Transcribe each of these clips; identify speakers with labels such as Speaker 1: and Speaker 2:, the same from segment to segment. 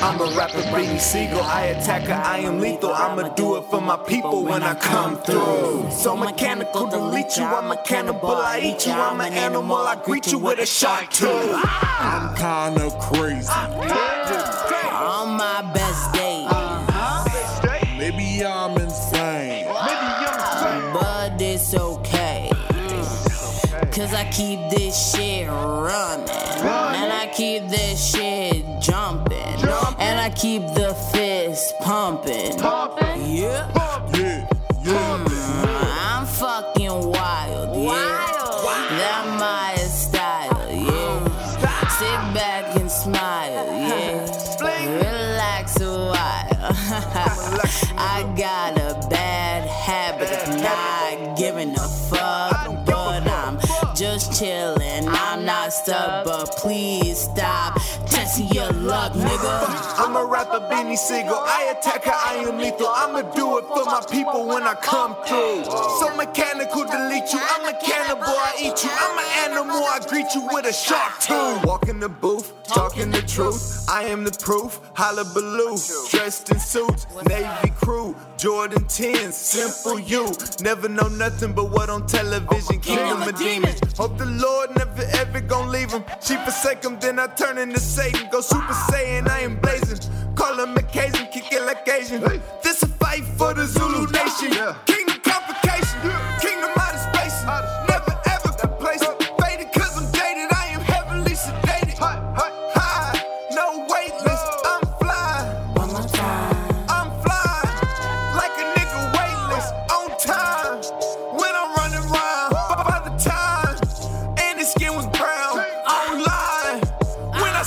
Speaker 1: I'm a rapper, Beanie Sigel. I attack her, I am lethal. I'ma do it for my people when I come through. So mechanical, delete you. I'm a cannibal, I eat you. I'm an animal, I greet you with a shark too.
Speaker 2: I'm
Speaker 1: kinda crazy.
Speaker 2: On my best day, uh-huh.
Speaker 1: Maybe I'm insane.
Speaker 2: Maybe you're insane. But it's okay. Cause I keep this shit running. Keep the fist pumping. Yeah.
Speaker 1: Yeah,
Speaker 2: yeah. I'm fucking wild, yeah. That my style, yeah. Sit back and smile, yeah. Relax a while. I got a bad habit of not giving a fuck, but I'm just chilling. I'm not stuck, but please stop testing your luck, nigga.
Speaker 1: I'm a rapper, Beanie Sigel. I attack her, I am lethal. I'ma do it for my people when I come through. So mechanical, delete you. I'm a cannibal, You. I'm an animal, I greet you with a shark tooth. Walk in the booth, talking the truth. I am the proof. Hullabaloo, dressed in suits, Navy crew. Jordan 10, simple you. Never know nothing but what on television. Kingdom of demons. Hope the Lord never ever gon' leave him. She forsake him, then I turn into Satan. Go Super Saiyan, I am blazing. Call him occasion, kick it like Asian. This a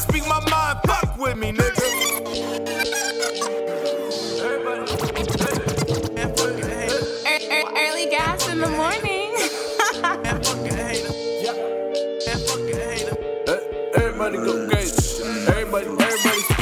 Speaker 1: speak my mind, fuck with me, nigga.
Speaker 2: Early gas in the morning.
Speaker 1: Everybody go crazy. Everybody, everybody.